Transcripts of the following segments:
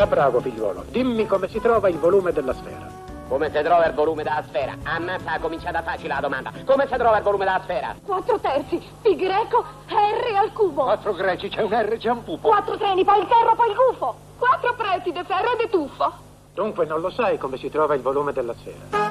Da bravo figliuolo, dimmi come si trova il volume della sfera. Come si trova il volume della sfera? Ammazza, ha cominciata facile la domanda. Come si trova il volume della sfera? Quattro terzi, pi greco, R al cubo. Quattro greci, c'è un R, c'è un pupo. Quattro treni, poi il carro, poi il gufo. Quattro preti de ferro e de tuffo. Dunque non lo sai come si trova il volume della sfera.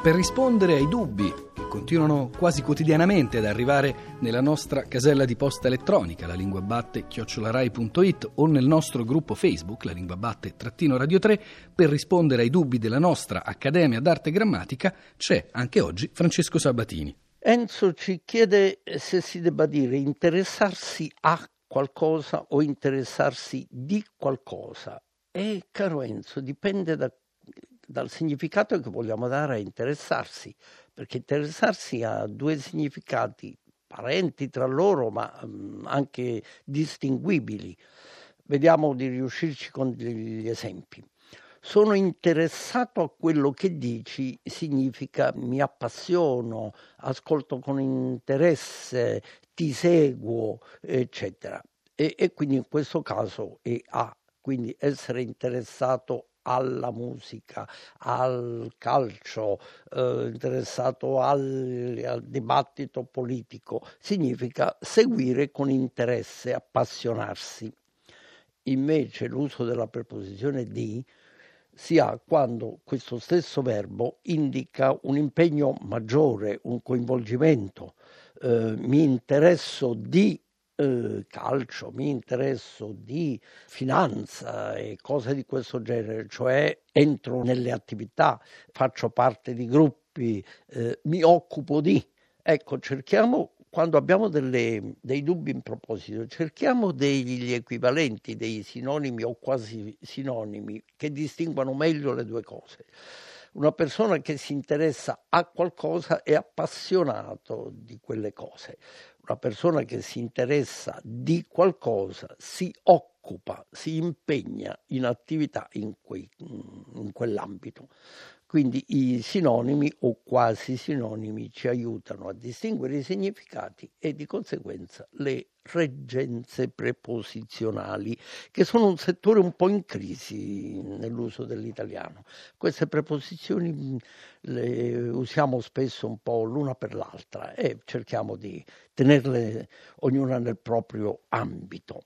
Per rispondere ai dubbi continuano quasi quotidianamente ad arrivare nella nostra casella di posta elettronica, la lingua batte chiocciolarai.it o nel nostro gruppo Facebook, la lingua batte radio 3, per rispondere ai dubbi della nostra Accademia d'Arte Grammatica c'è anche oggi Francesco Sabatini. Enzo ci chiede se si debba dire interessarsi a qualcosa o interessarsi di qualcosa. E caro Enzo, dipende da dal significato che vogliamo dare a interessarsi, perché interessarsi ha due significati parenti tra loro, ma um, anche distinguibili. Vediamo di riuscirci con degli esempi. Sono interessato a quello che dici significa mi appassiono, ascolto con interesse, ti seguo, eccetera. E, e quindi in questo caso è A, quindi essere interessato alla musica, al calcio, eh, interessato al, al, dibattito politico, significa seguire con interesse, appassionarsi. Invece l'uso della preposizione di si ha quando questo stesso verbo indica un impegno maggiore, un coinvolgimento. Eh, mi interesso di eh, calcio, mi interesso di finanza e cose di questo genere, cioè entro nelle attività, faccio parte di gruppi, eh, mi occupo di. Ecco, cerchiamo quando abbiamo delle, dei dubbi in proposito, cerchiamo degli equivalenti, dei sinonimi o quasi sinonimi che distinguano meglio le due cose. Una persona che si interessa a qualcosa è appassionato di quelle cose una persona che si interessa di qualcosa si occupa, si impegna in attività in, quei, in quell'ambito. Quindi i sinonimi o quasi sinonimi ci aiutano a distinguere i significati e di conseguenza le reggenze preposizionali, che sono un settore un po' in crisi nell'uso dell'italiano. Queste preposizioni le usiamo spesso un po' l'una per l'altra e cerchiamo di tenerle ognuna nel proprio ambito.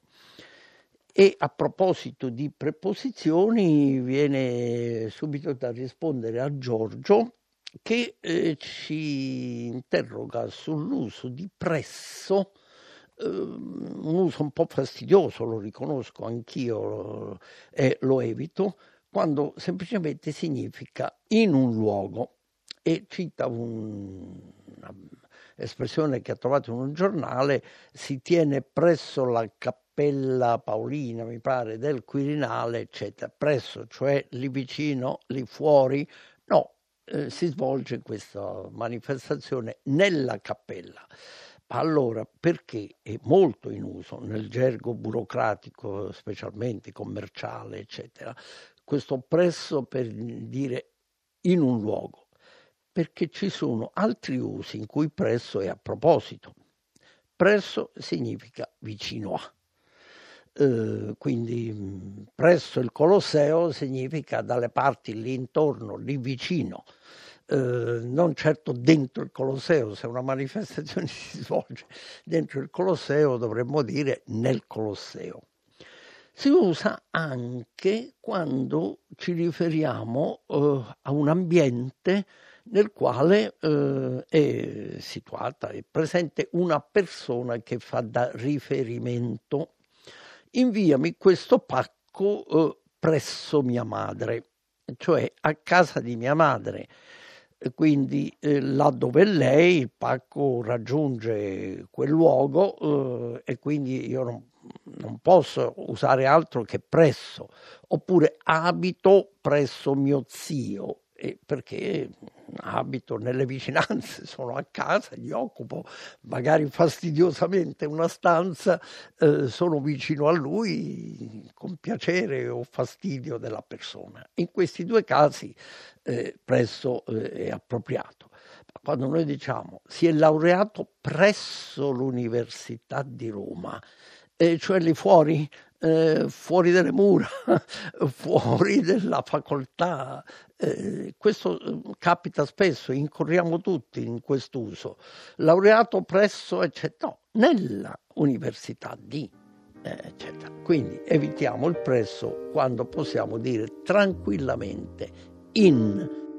E a proposito di preposizioni, viene subito da rispondere a Giorgio che eh, ci interroga sull'uso di presso, eh, un uso un po' fastidioso, lo riconosco anch'io e lo evito, quando semplicemente significa in un luogo. E cita un'espressione che ha trovato in un giornale, si tiene presso la cappella Cappella Paolina, mi pare, del Quirinale, eccetera, presso, cioè lì vicino, lì fuori, no, eh, si svolge questa manifestazione nella cappella. Allora, perché è molto in uso nel gergo burocratico, specialmente commerciale, eccetera, questo presso per dire in un luogo? Perché ci sono altri usi in cui presso è a proposito. Presso significa vicino a. Eh, quindi mm, presso il Colosseo significa dalle parti lì intorno, lì vicino, eh, non certo dentro il Colosseo, se una manifestazione si svolge dentro il Colosseo dovremmo dire nel Colosseo. Si usa anche quando ci riferiamo eh, a un ambiente nel quale eh, è situata, è presente una persona che fa da riferimento inviami questo pacco eh, presso mia madre, cioè a casa di mia madre. Quindi eh, là dove lei il pacco raggiunge quel luogo eh, e quindi io non, non posso usare altro che presso, oppure abito presso mio zio, perché abito nelle vicinanze, sono a casa, gli occupo magari fastidiosamente una stanza, eh, sono vicino a lui con piacere o fastidio della persona. In questi due casi eh, presso eh, è appropriato. Quando noi diciamo si è laureato presso l'Università di Roma, eh, cioè lì fuori, eh, fuori dalle mura, fuori dalla facoltà. Eh, questo eh, capita spesso, incorriamo tutti in quest'uso. Laureato presso, eccetera. No, nella università di, eh, eccetera. Quindi evitiamo il presso quando possiamo dire tranquillamente in